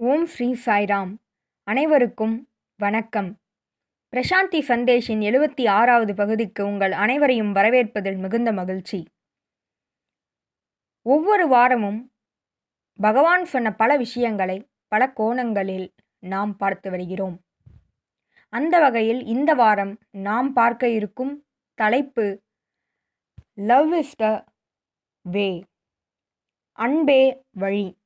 ஓம் ஸ்ரீ சாய்ராம். அனைவருக்கும் வணக்கம். பிரசாந்தி சந்தேஷின் எழுபத்தி ஆறாவது பகுதிக்கு உங்கள் அனைவரையும் வரவேற்பதில் மிகுந்த மகிழ்ச்சி. ஒவ்வொரு வாரமும் பகவான் சொன்ன பல விஷயங்களை பல கோணங்களில் நாம் பார்த்து வருகிறோம். அந்த வகையில் இந்த வாரம் நாம் பார்க்க இருக்கும் தலைப்பு லவ் இஸ் த வே அன்பே வழி.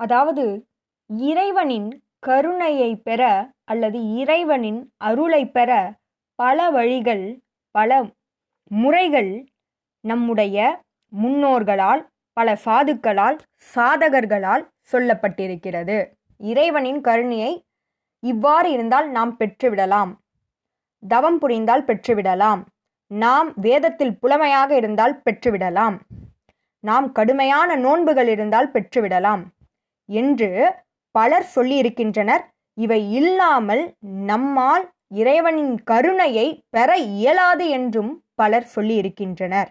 அதாவது இறைவனின் கருணையை பெற அல்லது இறைவனின் அருளை பெற பல வழிகள் பல முறைகள் நம்முடைய முன்னோர்களால் பல சாதுக்களால் சாதகர்களால் சொல்லப்பட்டிருக்கிறது. இறைவனின் கருணையை இவ்வாறு இருந்தால் நாம் பெற்றுவிடலாம். தவம் புரிந்தால் பெற்றுவிடலாம். நாம் வேதத்தில் புலமையாக இருந்தால் பெற்றுவிடலாம். நாம் கடுமையான நோன்புகள் இருந்தால் பெற்றுவிடலாம். என்று பலர் சொல்லியிருக்கின்றனர். இவை இல்லாமல் நம்மால் இறைவனின் கருணையை பெற இயலாது என்றும் பலர் சொல்லியிருக்கின்றனர்.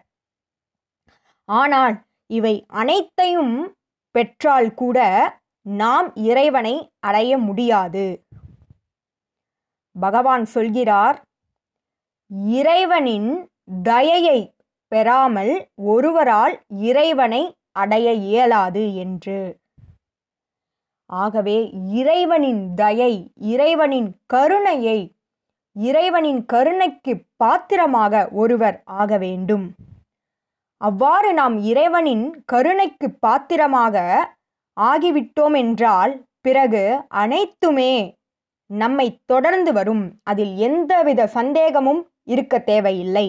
ஆனால் இவை அனைத்தையும் பெற்றால் கூட நாம் இறைவனை அடைய முடியாது. பகவான் சொல்கிறார் இறைவனின் தயையை பெறாமல் ஒருவரால் இறைவனை அடைய இயலாது என்று. ஆகவே இறைவனின் தயை இறைவனின் கருணையை இறைவனின் கருணைக்கு பாத்திரமாக ஒருவர் ஆக வேண்டும். அவ்வாறு நாம் இறைவனின் கருணைக்கு பாத்திரமாக ஆகிவிட்டோம் என்றால் பிறகு அனைத்துமே நம்மை தொடர்ந்து வரும். அதில் எந்தவித சந்தேகமும் இருக்க தேவையில்லை.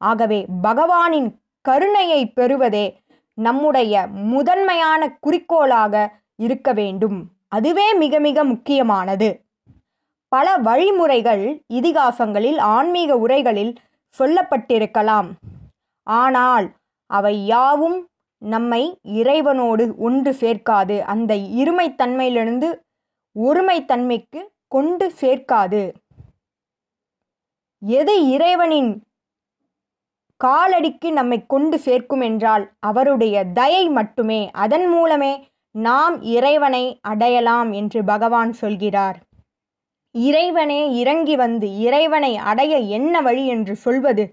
ஆகவே பகவானின் கருணையை பெறுவதே நம்முடைய முதன்மையான குறிக்கோளாக இருக்க வேண்டும். அதுவே மிக மிக முக்கியமானது. பல வழிமுறைகள் இதிகாசங்களில் ஆன்மீக உரைகளில் சொல்லப்பட்டிருக்கலாம். ஆனால் அவை யாவும் நம்மை இறைவனோடு ஒன்று சேர்க்காது. அந்த இருமைத்தன்மையிலிருந்து ஒருமைத்தன்மைக்கு கொண்டு சேர்க்காது. எது இறைவனின் காலடிக்கு நம்மை கொண்டு சேர்க்கும் என்றால் அவருடைய தயை மட்டுமே. அதன் மூலமே நாம் இறைவனை அடையலாம் என்று பகவான் சொல்கிறார். இறைவனே இறங்கி வந்து இறைவனை அடைய என்ன வழி என்று சொல்வது?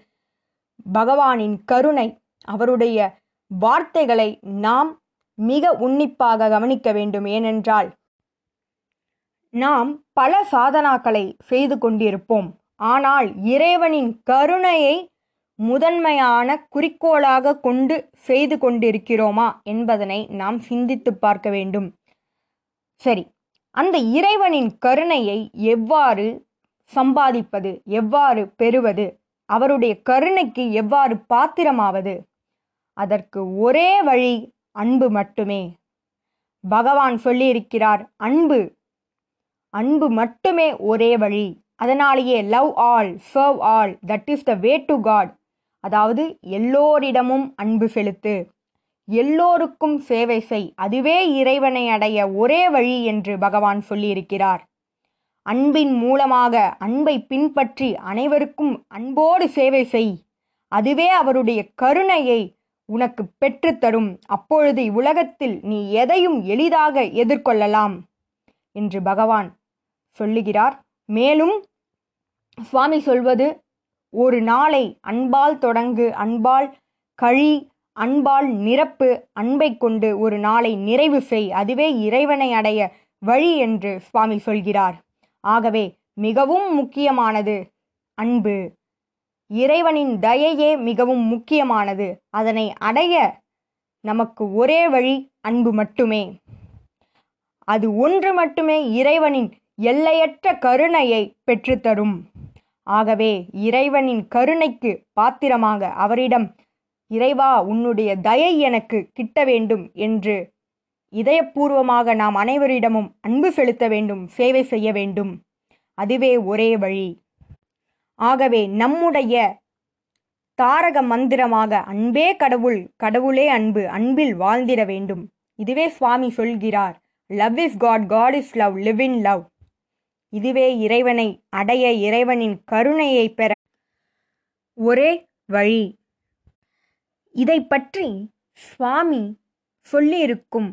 பகவானின் கருணை அவருடைய வார்த்தைகளை நாம் மிக உன்னிப்பாக கவனிக்க வேண்டும் ஏனென்றால் நாம் பல சாதனாக்களை செய்து கொண்டிருப்போம். ஆனால் இறைவனின் கருணையை முதன்மையான குறிக்கோளாக கொண்டு செய்து கொண்டிருக்கிறோமா என்பதனை நாம் சிந்தித்து பார்க்க வேண்டும். சரி அந்த இறைவனின் கருணையை எவ்வாறு சம்பாதிப்பது எவ்வாறு பெறுவது அவருடைய கருணைக்கு எவ்வாறு பாத்திரமாவது அதற்கு ஒரே வழி அன்பு மட்டுமே. பகவான் சொல்லியிருக்கிறார் அன்பு அன்பு மட்டுமே ஒரே வழி. அதனாலேயே love all serve all that is the way to God அதாவது எல்லோரிடமும் அன்பு செலுத்து. எல்லோருக்கும் சேவை செய். அதுவே இறைவனை அடைய ஒரே வழி என்று பகவான் சொல்லியிருக்கிறார். அன்பின் மூலமாக அன்பை பின்பற்றி அனைவருக்கும் அன்போடு சேவை செய். அதுவே அவருடைய கருணையை உனக்கு பெற்றுத்தரும் அப்பொழுது உலகத்தில் நீ எதையும் எளிதாக எதிர்கொள்ளலாம் என்று பகவான் சொல்லுகிறார். மேலும் சுவாமி சொல்வது ஒரு நாளை அன்பால் தொடங்கு அன்பால் கழி அன்பால் நிரப்பு அன்பை கொண்டு ஒரு நாளை நிறைவு செய். அதுவே இறைவனை அடைய வழி என்று சுவாமி சொல்கிறார். ஆகவே மிகவும் முக்கியமானது அன்பு. இறைவனின் தயையே மிகவும் முக்கியமானது. அதனை அடைய நமக்கு ஒரே வழி அன்பு மட்டுமே. அது ஒன்று மட்டுமே இறைவனின் எல்லையற்ற கருணையை பெற்றுத்தரும். ஆகவே இறைவனின் கருணைக்கு பாத்திரமாக அவரிடம் இறைவா உன்னுடைய தயை எனக்கு கிட்ட வேண்டும் என்று இதயபூர்வமாக நாம் அனைவரிடமும் அன்பு செலுத்த வேண்டும் சேவை செய்ய வேண்டும். அதுவே ஒரே வழி. ஆகவே நம்முடைய தாரக மந்திரமாக அன்பே கடவுள் கடவுளே அன்பு அன்பில் வாழ்ந்திட வேண்டும். இதுவே சுவாமி சொல்கிறார். Love is God God is love live in love இதுவே இறைவனை அடைய இறைவனின் கருணையை பெற ஒரே வழி. இதை பற்றி சுவாமி சொல்லியிருக்கும்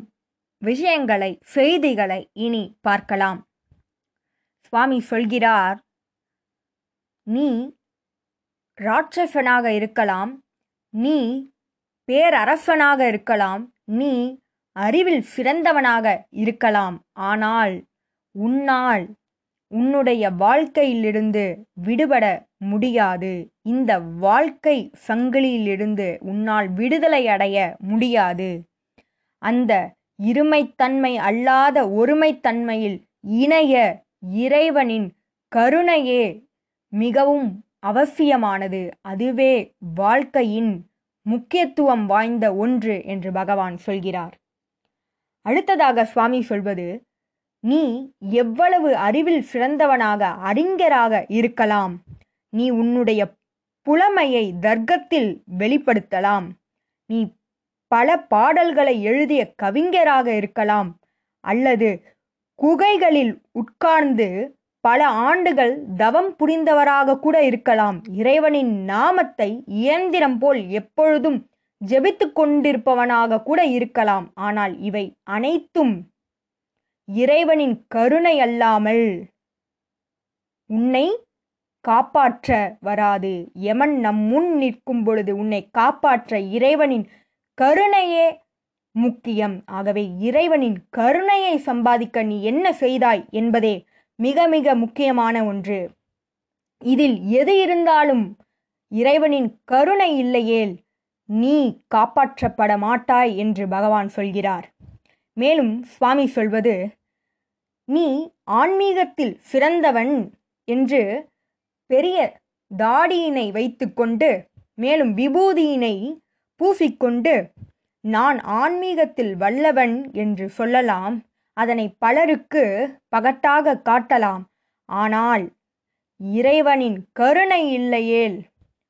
விஷயங்களை செய்திகளை இனி பார்க்கலாம். சுவாமி சொல்கிறார் நீ ராட்சசனாக இருக்கலாம் நீ பேரரசனாக இருக்கலாம் நீ அறிவில் சிறந்தவனாக இருக்கலாம் ஆனால் உன்னால் உன்னுடைய வாழ்க்கையிலிருந்து விடுபட முடியாது. இந்த வாழ்க்கை சங்கிலியிலிருந்து உன்னால் விடுதலை அடைய முடியாது. அந்த இருமைத்தன்மை அல்லாத ஒருமைத்தன்மையில் இணைய இறைவனின் கருணையே மிகவும் அவசியமானது. அதுவே வாழ்க்கையின் முக்கியத்துவம் வாய்ந்த ஒன்று என்று பகவான் சொல்கிறார். அடுத்ததாக சுவாமி சொல்வது நீ எவ்வளவு அறிவில் சிறந்தவனாக அறிஞராக இருக்கலாம். நீ உன்னுடைய புலமையை தர்க்கத்தில் வெளிப்படுத்தலாம். நீ பல பாடல்களை எழுதிய கவிஞராக இருக்கலாம். அல்லது குகைகளில் உட்கார்ந்து பல ஆண்டுகள் தவம் புரிந்தவராக கூட இருக்கலாம். இறைவனின் நாமத்தை இயந்திரம் போல் எப்பொழுதும் ஜெபித்து கொண்டிருப்பவனாக கூட இருக்கலாம். ஆனால் இவை அனைத்தும் இறைவனின் கருணை அல்லாமல் உன்னை காப்பாற்ற வராது. எமன் நம் முன் நிற்கும் பொழுது உன்னை காப்பாற்ற இறைவனின் கருணையே முக்கியம். ஆகவே இறைவனின் கருணையை சம்பாதிக்க நீ என்ன செய்தாய் என்பதே மிக மிக முக்கியமான ஒன்று. இதில் எது இருந்தாலும் இறைவனின் கருணை இல்லையேல் நீ காப்பாற்றப்பட மாட்டாய் என்று பகவான் சொல்கிறார். மேலும் சுவாமி சொல்வது நீ ஆன்மீகத்தில் சிறந்தவன் என்று பெரிய தாடியினை வைத்துக்கொண்டு மேலும் விபூதியினை பூசிக்கொண்டு நான் ஆன்மீகத்தில் வல்லவன் என்று சொல்லலாம். அதனை பலருக்கு பகட்டாக காட்டலாம். ஆனால் இறைவனின் கருணை இல்லையேல்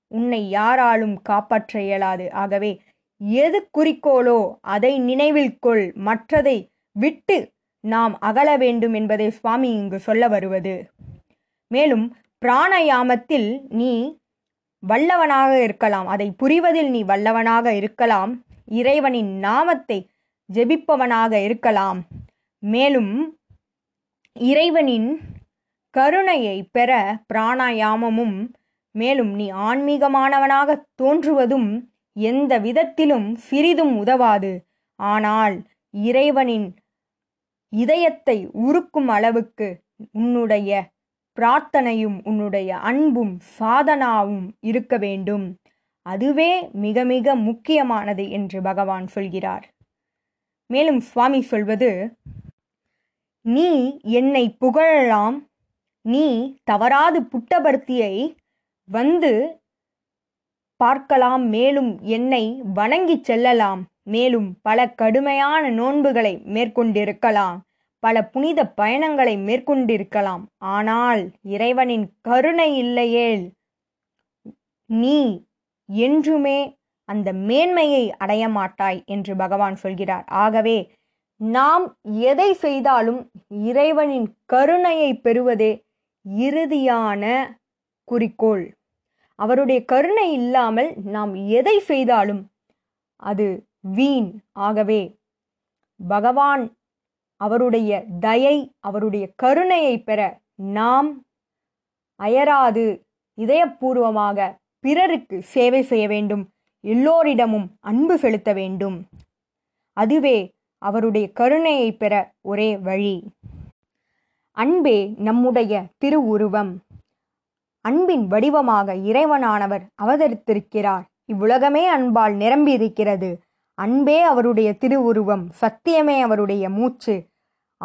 உன்னை யாராலும் காப்பாற்ற இயலாது. ஆகவே எது குறிக்கோளோ அதை நினைவில் கொள். மற்றதை விட்டு நாம் அகல வேண்டும் என்பதை சுவாமி இங்கு சொல்ல வருவது. மேலும் பிராணயாமத்தில் நீ வல்லவனாக இருக்கலாம். அதை புரிவதில் நீ வல்லவனாக இருக்கலாம். இறைவனின் நாமத்தை ஜெபிப்பவனாக இருக்கலாம். மேலும் இறைவனின் கருணையை பெற பிராணாயாமமும் மேலும் நீ ஆன்மீகமானவனாக தோன்றுவதும் எந்த விதத்திலும் சிறிதும் உதவாது. ஆனால் இறைவனின் இதயத்தை உருக்கும் அளவுக்கு உன்னுடைய பிரார்த்தனையும் உன்னுடைய அன்பும் சாதனாவும் இருக்க வேண்டும். அதுவே மிக மிக முக்கியமானது என்று பகவான் சொல்கிறார். மேலும் சுவாமி சொல்வது நீ என்னை புகழலாம். நீ தவறாது புட்டபர்த்தியை வந்து பார்க்கலாம். மேலும் என்னை வணங்கிச் செல்லலாம். மேலும் பல கடுமையான நோன்புகளை மேற்கொண்டிருக்கலாம். பல புனித பயணங்களை மேற்கொண்டிருக்கலாம். ஆனால் இறைவனின் கருணை இல்லையேல் நீ என்றுமே அந்த மேன்மையை அடைய மாட்டாய் என்று பகவான் சொல்கிறார். ஆகவே நாம் எதை செய்தாலும் இறைவனின் கருணையை பெறுவதே இறுதியான குறிக்கோள். அவருடைய கருணை இல்லாமல் நாம் எதை செய்தாலும் அது வீண். ஆகவே பகவான் அவருடைய தயை அவருடைய கருணையை பெற நாம் அயராது இதயபூர்வமாக பிறருக்கு சேவை செய்ய வேண்டும். எல்லோரிடமும் அன்பு செலுத்த வேண்டும். அதுவே அவருடைய கருணையை பெற ஒரே வழி. அன்பே நம்முடைய திருவுருவம். அன்பின் வடிவமாக இறைவனானவர் அவதரித்திருக்கிறார். இவ்வுலகமே அன்பால் நிரம்பியிருக்கிறது. அன்பே அவருடைய திருவுருவம் சத்தியமே அவருடைய மூச்சு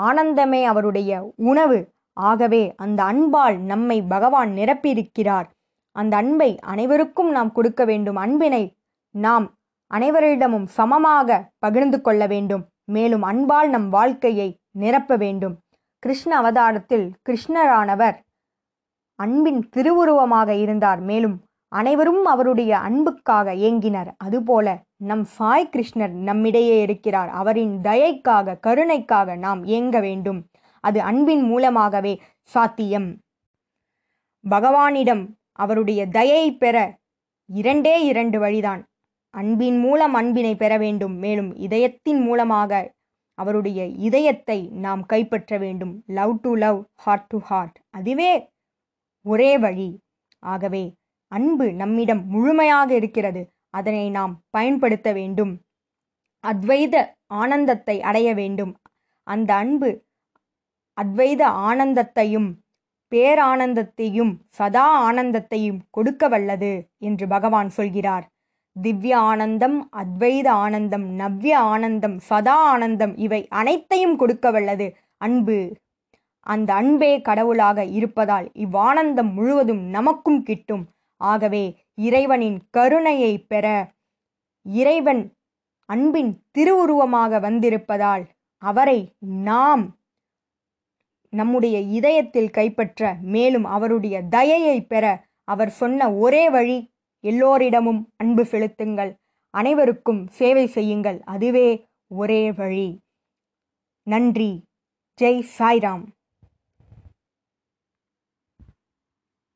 ஆனந்தமே அவருடைய உணவு. ஆகவே அந்த அன்பால் நம்மை பகவான் நிரப்பியிருக்கிறார். அந்த அன்பை அனைவருக்கும் நாம் கொடுக்க வேண்டும். அன்பினை நாம் அனைவரிடமும் சமமாக பகிர்ந்து கொள்ள வேண்டும். மேலும் அன்பால் நம் வாழ்க்கையை நிரப்ப வேண்டும். கிருஷ்ண அவதாரத்தில் கிருஷ்ணரானவர் அன்பின் திருவுருவமாக இருந்தார். மேலும் அனைவரும் அவருடைய அன்புக்காக ஏங்கினர். அதுபோல நம் சாய் கிருஷ்ணர் நம்மிடையே இருக்கிறார். அவரின் தயைக்காக கருணைக்காக நாம் இயங்க வேண்டும்? அது அன்பின் மூலமாகவே சாத்தியம். பகவானிடம் அவருடைய தயை பெற இரண்டே இரண்டு வழிதான். அன்பின் மூலம் அன்பினை பெற வேண்டும். மேலும் இதயத்தின் மூலமாக அவருடைய இதயத்தை நாம் கைப்பற்ற வேண்டும். Love to love heart to heart அதுவே ஒரே வழி. ஆகவே அன்பு நம்மிடம் முழுமையாக இருக்கிறது. அதனை நாம் பயன்படுத்த வேண்டும். அத்வைத ஆனந்தத்தை அடைய வேண்டும். அந்த அன்பு அத்வைத ஆனந்தத்தையும் பேரானந்தத்தையும் சதா ஆனந்தத்தையும் கொடுக்க வல்லது என்று பகவான் சொல்கிறார். திவ்ய ஆனந்தம் அத்வைத ஆனந்தம் நவ்ய ஆனந்தம் சதா ஆனந்தம் இவை அனைத்தையும் கொடுக்க வல்லது அன்பு. அந்த அன்பே கடவுளாக இருப்பதால் இவ்வானந்தம் முழுவதும் நமக்கும் கிட்டும். ஆகவே இறைவனின் கருணையை பெற இறைவன் அன்பின் திருவுருவமாக வந்திருப்பதால் அவரை நாம் நம்முடைய இதயத்தில் கைப்பற்ற மேலும் அவருடைய தயையை பெற அவர் சொன்ன ஒரே வழி எல்லோரிடமும் அன்பு செலுத்துங்கள். அனைவருக்கும் சேவை செய்யுங்கள். அதுவே ஒரே வழி. நன்றி. ஜெய் சாய்ராம்.